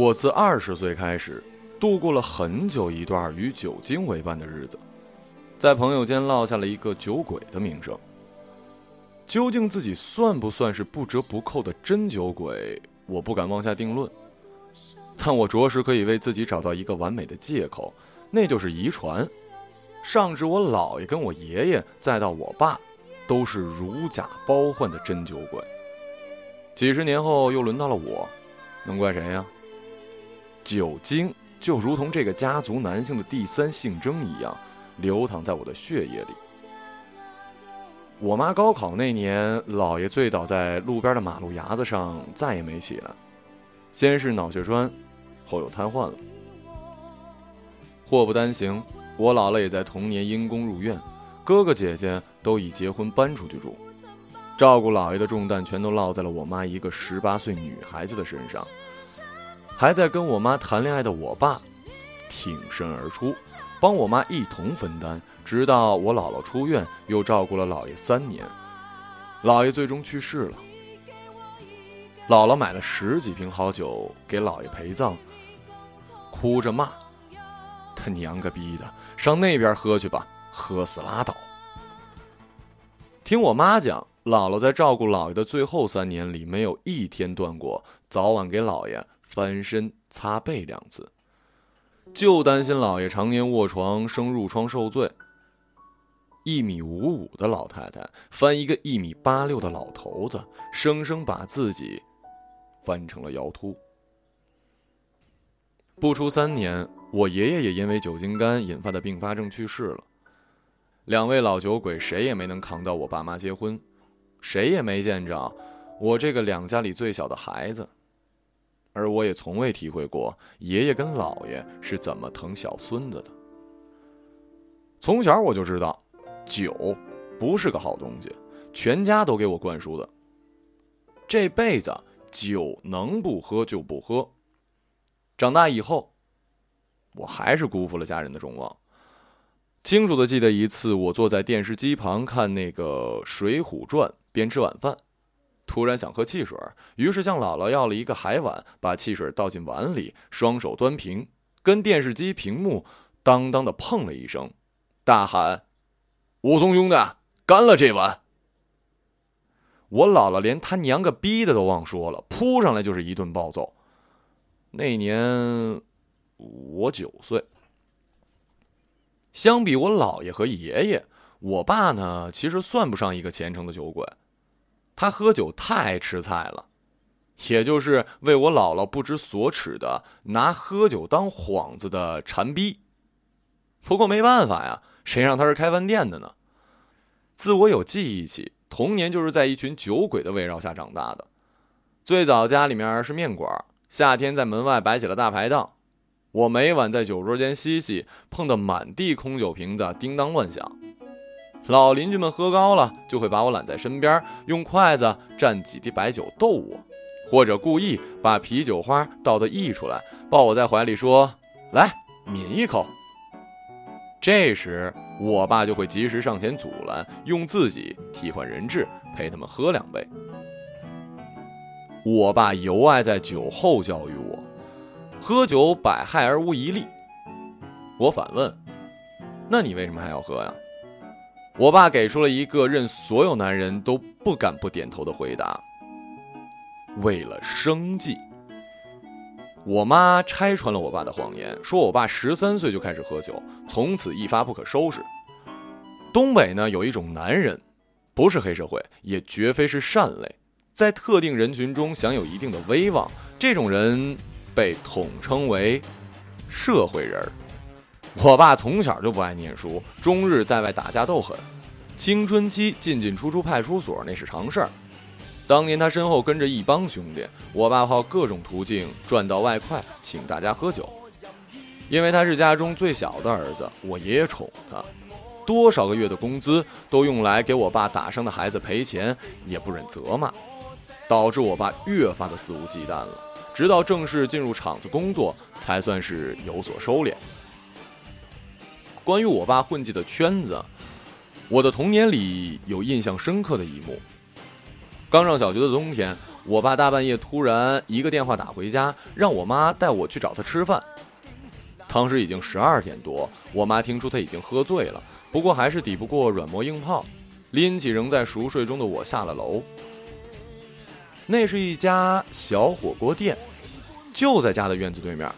我自二十岁开始，度过了很久一段与酒精为伴的日子，在朋友间落下了一个酒鬼的名声。究竟自己算不算是不折不扣的真酒鬼，我不敢妄下定论。但我着实可以为自己找到一个完美的借口，那就是遗传。上至我姥爷跟我爷爷，再到我爸，都是如假包换的真酒鬼。几十年后又轮到了我，能怪谁呀？酒精就如同这个家族男性的第三性征一样，流淌在我的血液里。我妈高考那年，姥爷醉倒在路边的马路牙子上，再也没起来。先是脑血栓，后又瘫痪了。祸不单行，我姥姥也在同年因公入院，哥哥姐姐都已结婚搬出去住，照顾姥爷的重担全都落在了我妈一个十八岁女孩子的身上。还在跟我妈谈恋爱的我爸，挺身而出，帮我妈一同分担，直到我姥姥出院，又照顾了姥爷三年。姥爷最终去世了，姥姥买了十几瓶好酒给姥爷陪葬，哭着骂：“他娘个逼的，上那边喝去吧，喝死拉倒。”听我妈讲，姥姥在照顾姥爷的最后三年里，没有一天断过，早晚给姥爷。翻身擦背两次，就担心老爷常年卧床生褥疮受罪。一米五五的老太太翻一个一米八六的老头子，生生把自己翻成了腰突。不出三年，我爷爷也因为酒精肝引发的并发症去世了。两位老酒鬼谁也没能扛到我爸妈结婚，谁也没见着我这个两家里最小的孩子。而我也从未体会过爷爷跟姥爷是怎么疼小孙子的。从小我就知道，酒不是个好东西，全家都给我灌输的。这辈子酒能不喝就不喝。长大以后，我还是辜负了家人的众望。清楚的记得一次，我坐在电视机旁看那个《水浒传》，边吃晚饭。突然想喝汽水，于是向姥姥要了一个海碗，把汽水倒进碗里，双手端平，跟电视机屏幕当当的碰了一声，大喊：“武松兄弟，干了这碗！”我姥姥连他娘个逼的都忘说了，扑上来就是一顿暴揍。那年我九岁。相比我姥爷和爷爷，我爸呢，其实算不上一个虔诚的酒鬼。他喝酒太爱吃菜了，也就是为我姥姥不知所耻的拿喝酒当幌子的馋逼。不过没办法呀，谁让他是开饭店的呢？自我有记忆起，童年就是在一群酒鬼的围绕下长大的。最早家里面是面馆，夏天在门外摆起了大排档，我每晚在酒桌间嬉戏，碰得满地空酒瓶子叮当乱响。老邻居们喝高了，就会把我揽在身边，用筷子蘸几滴白酒逗我，或者故意把啤酒花倒得溢出来，抱我在怀里说：“来抿一口。”这时，我爸就会及时上前阻拦，用自己替换人质，陪他们喝两杯。我爸尤爱在酒后教育我：“喝酒百害而无一利。”我反问：“那你为什么还要喝呀？”我爸给出了一个任所有男人都不敢不点头的回答：“为了生计。”我妈拆穿了我爸的谎言，说我爸十三岁就开始喝酒，从此一发不可收拾。东北呢有一种男人，不是黑社会，也绝非是善类，在特定人群中享有一定的威望，这种人被统称为“社会人儿”。我爸从小就不爱念书，终日在外打架斗狠，青春期进进出出派出所那是常事儿。当年他身后跟着一帮兄弟，我爸靠各种途径赚到外快，请大家喝酒。因为他是家中最小的儿子，我爷爷宠他，多少个月的工资都用来给我爸打伤的孩子赔钱，也不忍责骂，导致我爸越发的肆无忌惮了。直到正式进入厂子工作，才算是有所收敛。关于我爸混迹的圈子，我的童年里有印象深刻的一幕。刚上小学的冬天，我爸大半夜突然一个电话打回家，让我妈带我去找他吃饭。当时已经十二点多，我妈听出他已经喝醉了，不过还是抵不过软磨硬泡，拎起仍在熟睡中的我下了楼。那是一家小火锅店，就在家的院子对面。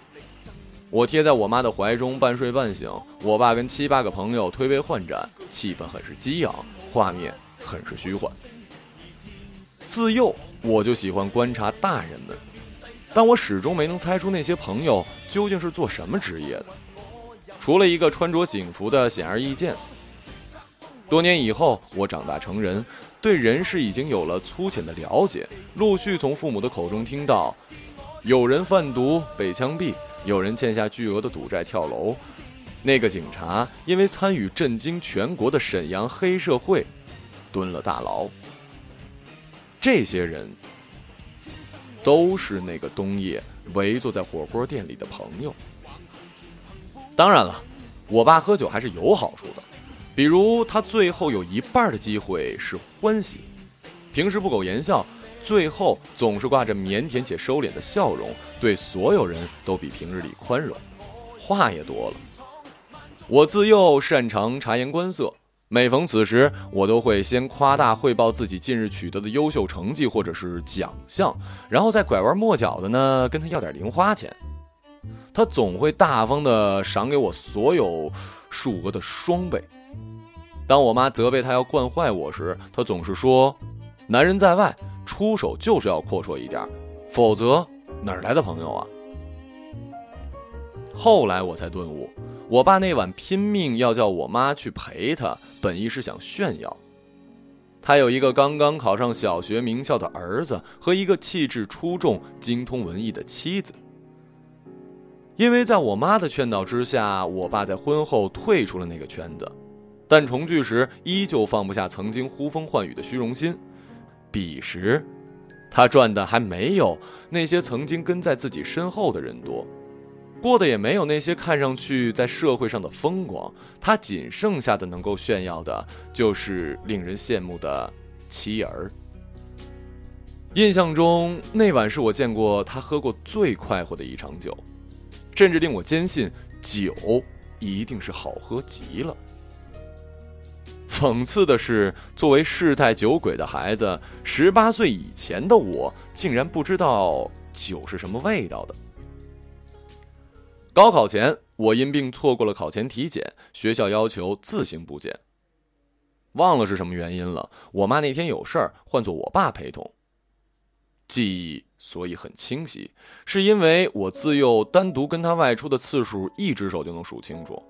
我贴在我妈的怀中，半睡半醒。我爸跟七八个朋友推杯换盏，气氛很是激昂，画面很是虚幻。自幼我就喜欢观察大人们，但我始终没能猜出那些朋友究竟是做什么职业的，除了一个穿着警服的显而易见。多年以后，我长大成人，对人事已经有了粗浅的了解。陆续从父母的口中听到，有人贩毒被枪毙，有人欠下巨额的赌债跳楼，那个警察因为参与震惊全国的沈阳黑社会，蹲了大牢。这些人，都是那个冬夜围坐在火锅店里的朋友。当然了，我爸喝酒还是有好处的。比如他最后有一半的机会是欢喜，平时不苟言笑，最后总是挂着腼腆且收敛的笑容，对所有人都比平日里宽容，话也多了。我自幼擅长察言观色，每逢此时，我都会先夸大汇报自己近日取得的优秀成绩或者是奖项，然后再拐弯抹角的呢跟他要点零花钱，他总会大方的赏给我所有数额的双倍。当我妈责备他要惯坏我时，他总是说：“男人在外，出手就是要阔绰一点，否则哪来的朋友啊？”后来我才顿悟，我爸那晚拼命要叫我妈去陪他，本意是想炫耀，他有一个刚刚考上小学名校的儿子和一个气质出众、精通文艺的妻子。因为在我妈的劝导之下，我爸在婚后退出了那个圈子。但重聚时，依旧放不下曾经呼风唤雨的虚荣心。彼时，他赚的还没有那些曾经跟在自己身后的人多，过得也没有那些看上去在社会上的风光。他仅剩下的能够炫耀的，就是令人羡慕的妻儿。印象中，那晚是我见过他喝过最快活的一场酒，甚至令我坚信酒一定是好喝极了。讽刺的是，作为世态酒鬼的孩子，十八岁以前的我竟然不知道酒是什么味道的。高考前，我因病错过了考前体检，学校要求自行补检。忘了是什么原因了，我妈那天有事儿，换做我爸陪同。记忆所以很清晰，是因为我自幼单独跟他外出的次数，一只手就能数清楚。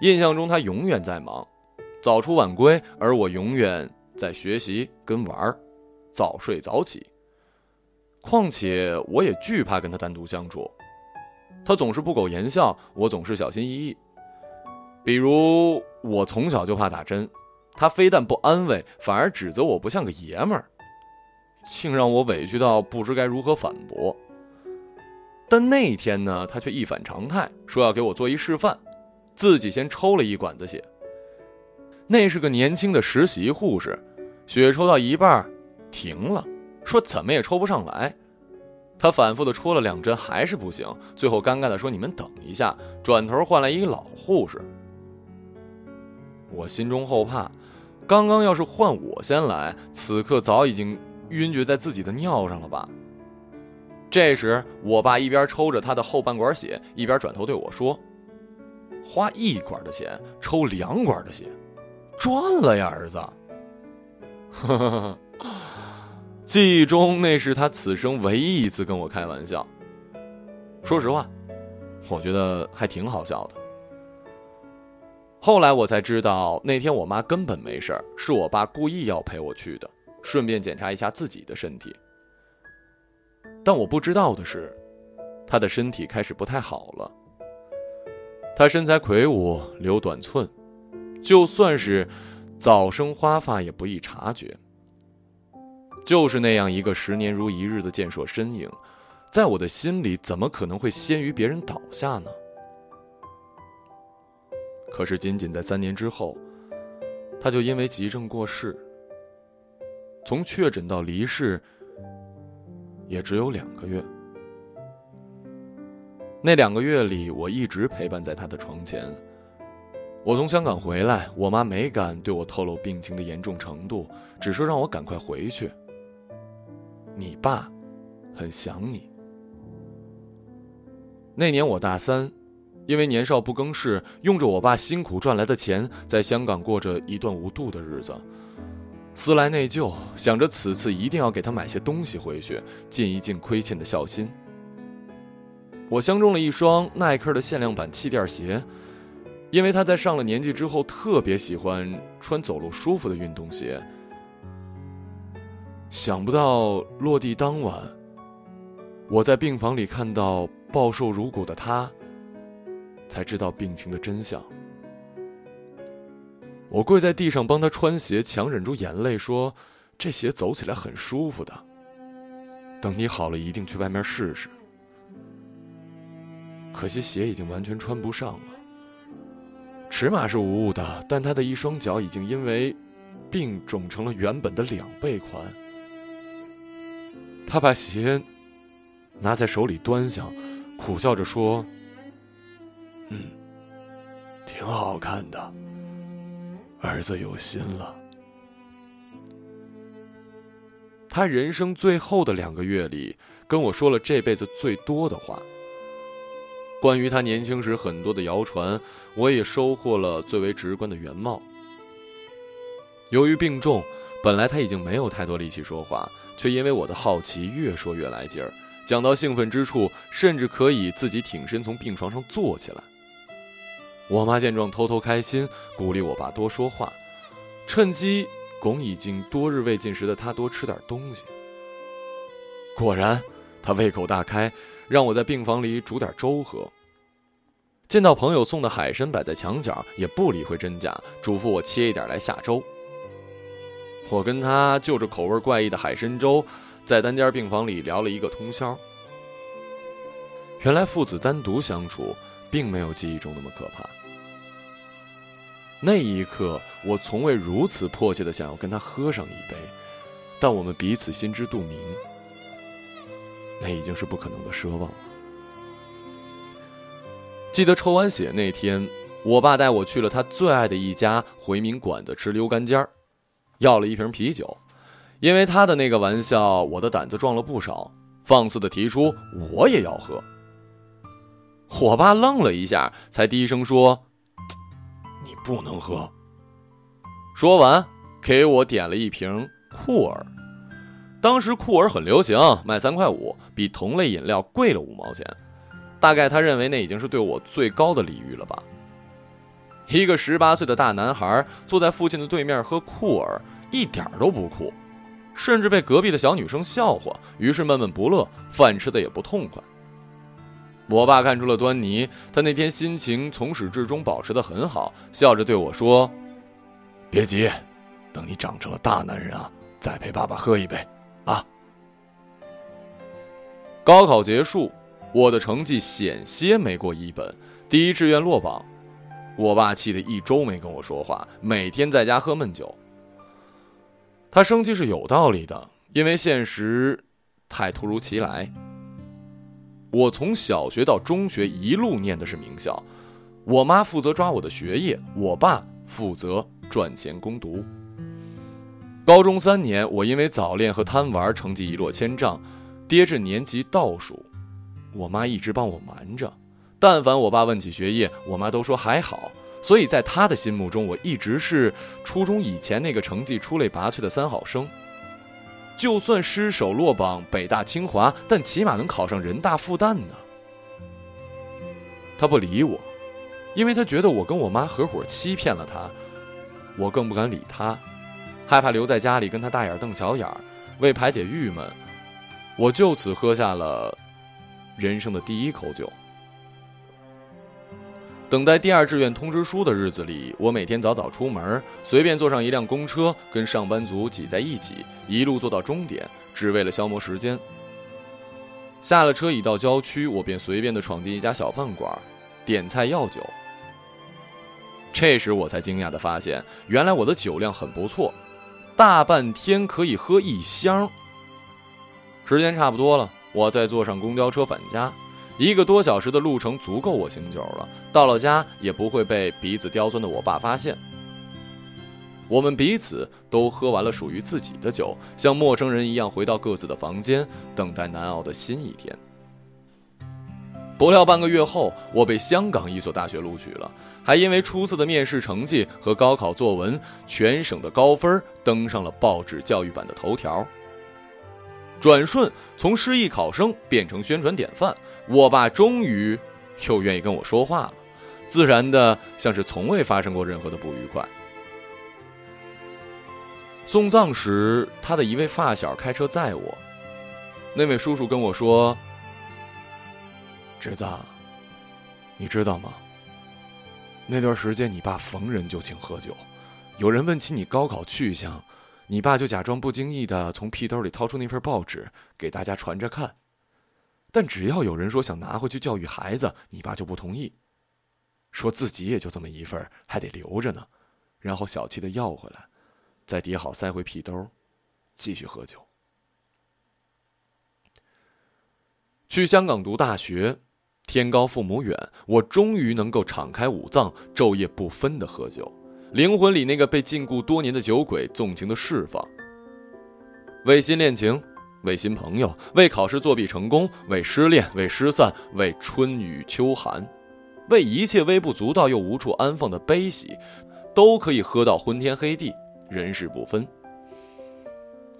印象中，他永远在忙。早出晚归，而我永远在学习跟玩儿，早睡早起。况且我也惧怕跟他单独相处，他总是不苟言笑，我总是小心翼翼。比如我从小就怕打针，他非但不安慰，反而指责我不像个爷们儿，竟让我委屈到不知该如何反驳。但那一天呢，他却一反常态，说要给我做一示范，自己先抽了一管子血。那是个年轻的实习护士，血抽到一半，停了，说怎么也抽不上来。他反复的戳了两针，还是不行。最后尴尬的说：“你们等一下。”转头换来一个老护士。我心中后怕，刚刚要是换我先来，此刻早已经晕厥在自己的尿上了吧。这时，我爸一边抽着他的后半管血，一边转头对我说：“花一管的钱抽两管的血。”赚了呀，儿子！记忆中那是他此生唯一一次跟我开玩笑。说实话，我觉得还挺好笑的。后来我才知道，那天我妈根本没事儿，是我爸故意要陪我去的，顺便检查一下自己的身体。但我不知道的是，他的身体开始不太好了。他身材魁梧，留短寸。就算是早生花发，也不易察觉。就是那样一个十年如一日的健硕身影，在我的心里，怎么可能会先于别人倒下呢？可是，仅仅在三年之后，他就因为急症过世。从确诊到离世，也只有两个月。那两个月里，我一直陪伴在他的床前。我从香港回来，我妈没敢对我透露病情的严重程度，只说让我赶快回去。你爸很想你。那年我大三，因为年少不更事，用着我爸辛苦赚来的钱，在香港过着一段无度的日子。思来内疚，想着此次一定要给他买些东西回去，尽一尽亏欠的孝心。我相中了一双耐克的限量版气垫鞋，因为他在上了年纪之后特别喜欢穿走路舒服的运动鞋。想不到落地当晚，我在病房里看到暴瘦如骨的他，才知道病情的真相。我跪在地上帮他穿鞋，强忍住眼泪说：“这鞋走起来很舒服的，等你好了一定去外面试试。”可惜鞋已经完全穿不上了。尺码是无误的，但他的一双脚已经因为病肿成了原本的两倍宽。他把鞋拿在手里端详，苦笑着说：“嗯，挺好看的，儿子有心了。”他人生最后的两个月里，跟我说了这辈子最多的话。关于他年轻时很多的谣传，我也收获了最为直观的原貌。由于病重，本来他已经没有太多力气说话，却因为我的好奇越说越来劲儿，讲到兴奋之处，甚至可以自己挺身从病床上坐起来。我妈见状偷偷开心，鼓励我爸多说话，趁机拱已经多日未进食的他多吃点东西。果然，他胃口大开。让我在病房里煮点粥喝。见到朋友送的海参摆在墙角，也不理会真假，嘱咐我切一点来下粥。我跟他就着口味怪异的海参粥，在单间病房里聊了一个通宵。原来父子单独相处，并没有记忆中那么可怕。那一刻，我从未如此迫切的想要跟他喝上一杯，但我们彼此心知肚明。那已经是不可能的奢望了。记得抽完血那天，我爸带我去了他最爱的一家回民馆子吃溜干尖儿，要了一瓶啤酒。因为他的那个玩笑，我的胆子壮了不少，放肆的提出我也要喝。我爸愣了一下，才低声说：“你不能喝。”说完，给我点了一瓶库尔。当时酷儿很流行，卖三块五，比同类饮料贵了五毛钱。大概他认为那已经是对我最高的礼遇了吧。一个十八岁的大男孩坐在父亲的对面喝酷儿，一点都不酷，甚至被隔壁的小女生笑话，于是闷闷不乐，饭吃的也不痛快。我爸看出了端倪，他那天心情从始至终保持的很好，笑着对我说：“别急，等你长成了大男人啊，再陪爸爸喝一杯。”啊！高考结束，我的成绩险些没过一本，第一志愿落榜。我爸气得一周没跟我说话，每天在家喝闷酒。他生气是有道理的，因为现实太突如其来。我从小学到中学一路念的是名校，我妈负责抓我的学业，我爸负责赚钱攻读。高中三年，我因为早恋和贪玩，成绩一落千丈，跌至年级倒数。我妈一直帮我瞒着，但凡我爸问起学业，我妈都说还好。所以在她的心目中，我一直是初中以前那个成绩出类拔萃的三好生。就算失手落榜北大清华，但起码能考上人大复旦呢。他不理我，因为他觉得我跟我妈合伙欺骗了他。我更不敢理他。害怕留在家里跟他大眼瞪小眼儿，为排解郁闷，我就此喝下了人生的第一口酒。等待第二志愿通知书的日子里，我每天早早出门，随便坐上一辆公车，跟上班族挤在一起，一路坐到终点，只为了消磨时间。下了车已到郊区，我便随便的闯进一家小饭馆，点菜要酒。这时我才惊讶的发现，原来我的酒量很不错。大半天可以喝一箱。时间差不多了，我再坐上公交车返家。一个多小时的路程足够我醒酒了，到了家也不会被鼻子刁钻的我爸发现。我们彼此都喝完了属于自己的酒，像陌生人一样回到各自的房间，等待难熬的新一天。不料半个月后，我被香港一所大学录取了，还因为出色的面试成绩和高考作文全省的高分登上了报纸教育版的头条。转瞬从失意考生变成宣传典范。我爸终于又愿意跟我说话了，自然的像是从未发生过任何的不愉快。送葬时，他的一位发小开车载我，那位叔叔跟我说：“侄子，你知道吗？那段时间你爸逢人就请喝酒，有人问起你高考去向，你爸就假装不经意的从屁兜里掏出那份报纸给大家传着看。”但只要有人说想拿回去教育孩子，你爸就不同意，说自己也就这么一份，还得留着呢，然后小气的要回来，再叠好塞回屁兜，继续喝酒。去香港读大学，天高父母远，我终于能够敞开五脏，昼夜不分的喝酒，灵魂里那个被禁锢多年的酒鬼纵情的释放，为新恋情。为新朋友，为考试作弊成功，为失恋，为失散，为春雨秋寒，为一切微不足道又无处安放的悲喜，都可以喝到昏天黑地，人事不分。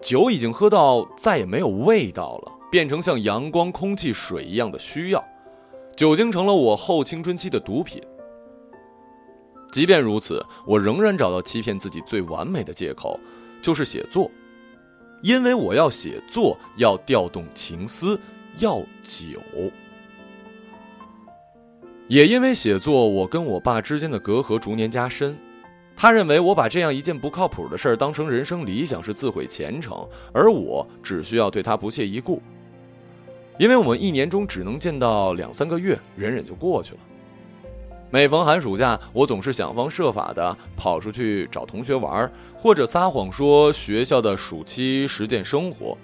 酒已经喝到再也没有味道了，变成像阳光、空气、水一样的需要，酒精成了我后青春期的毒品。即便如此，我仍然找到欺骗自己最完美的借口，就是写作。因为我要写作，要调动情思，要酒。也因为写作，我跟我爸之间的隔阂逐年加深。他认为我把这样一件不靠谱的事儿当成人生理想是自毁前程，而我只需要对他不屑一顾。因为我们一年中只能见到两三个月，忍忍就过去了。每逢寒暑假，我总是想方设法的跑出去找同学玩，或者撒谎说学校的暑期实践生活，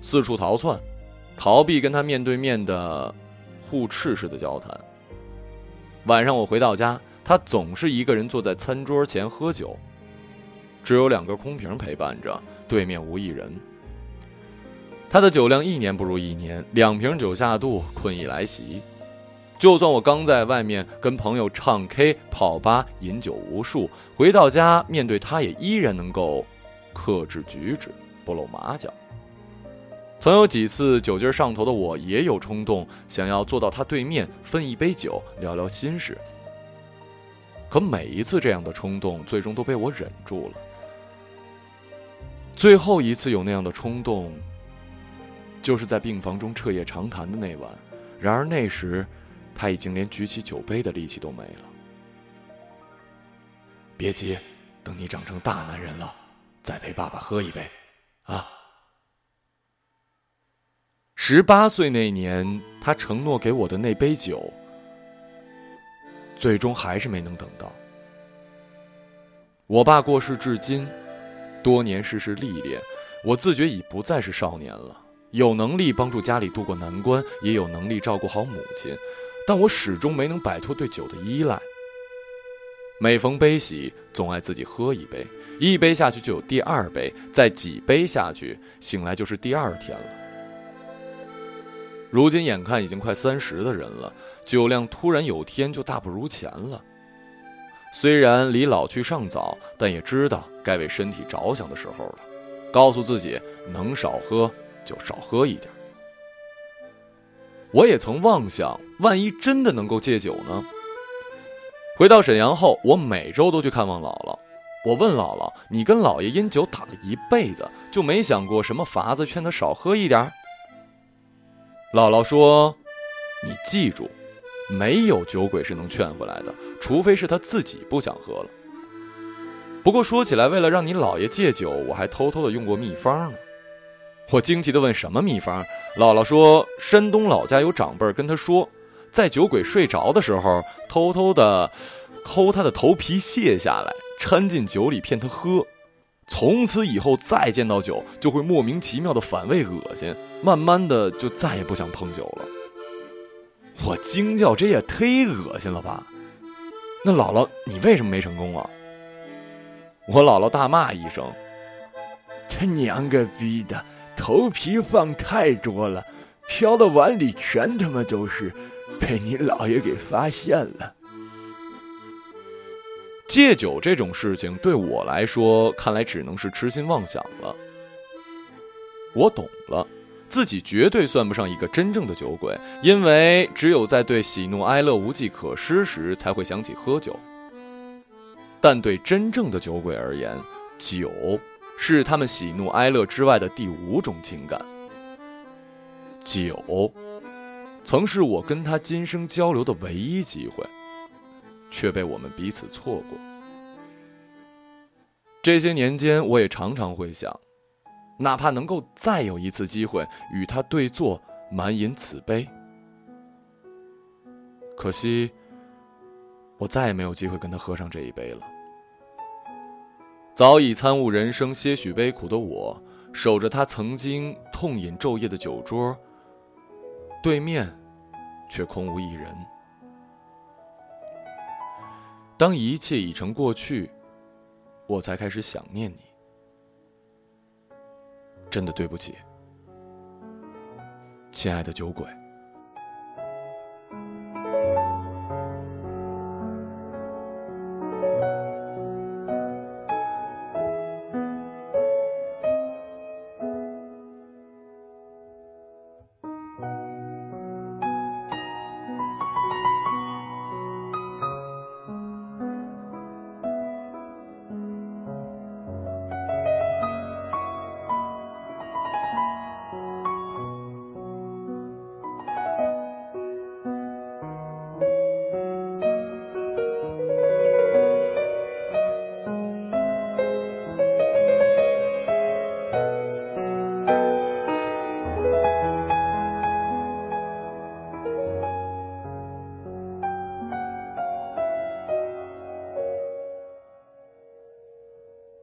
四处逃窜，逃避跟他面对面的互斥式的交谈。晚上我回到家，他总是一个人坐在餐桌前喝酒，只有两个空瓶陪伴着，对面无一人。他的酒量一年不如一年，两瓶酒下肚，困意来袭。就算我刚在外面跟朋友唱 K、跑吧、饮酒无数，回到家面对他也依然能够克制举止，不露马脚。曾有几次酒劲上头的我，也有冲动想要坐到他对面分一杯酒，聊聊心事。可每一次这样的冲动，最终都被我忍住了。最后一次有那样的冲动，就是在病房中彻夜长谈的那晚。然而那时。他已经连举起酒杯的力气都没了。别急，等你长成大男人了，再陪爸爸喝一杯，啊！十八岁那年，他承诺给我的那杯酒，最终还是没能等到。我爸过世至今，多年世事历练，我自觉已不再是少年了，有能力帮助家里渡过难关，也有能力照顾好母亲。但我始终没能摆脱对酒的依赖。每逢悲喜，总爱自己喝一杯，一杯下去就有第二杯，再几杯下去，醒来就是第二天了。如今眼看已经快三十的人了，酒量突然有天就大不如前了。虽然离老去尚早，但也知道该为身体着想的时候了。告诉自己，能少喝就少喝一点。我也曾妄想，万一真的能够戒酒呢？回到沈阳后，我每周都去看望姥姥。我问姥姥：“你跟姥爷因酒打了一辈子，就没想过什么法子劝他少喝一点？”姥姥说：“你记住，没有酒鬼是能劝回来的，除非是他自己不想喝了。不过说起来，为了让你姥爷戒酒，我还偷偷的用过秘方呢。”我惊奇地问：“什么秘方？”姥姥说：“山东老家有长辈跟他说，在酒鬼睡着的时候，偷偷的抠他的头皮卸下来，掺进酒里骗他喝，从此以后再见到酒，就会莫名其妙的反胃恶心，慢慢的就再也不想碰酒了。我惊叫：“这也忒恶心了吧！”那姥姥，你为什么没成功啊？我姥姥大骂一声：“他娘个逼的，头皮放太多了，飘到碗里全他妈都是，被你姥爷给发现了。”戒酒这种事情对我来说，看来只能是痴心妄想了。我懂了，自己绝对算不上一个真正的酒鬼，因为只有在对喜怒哀乐无计可施时，才会想起喝酒。但对真正的酒鬼而言，酒是他们喜怒哀乐之外的第五种情感。酒，曾是我跟他今生交流的唯一机会。却被我们彼此错过。这些年间，我也常常会想，哪怕能够再有一次机会与他对坐，满饮此杯，可惜，我再也没有机会跟他喝上这一杯了。早已参悟人生些许悲苦的我，守着他曾经痛饮昼夜的酒桌，对面，却空无一人。当一切已成过去，我才开始想念你。真的对不起，亲爱的酒鬼。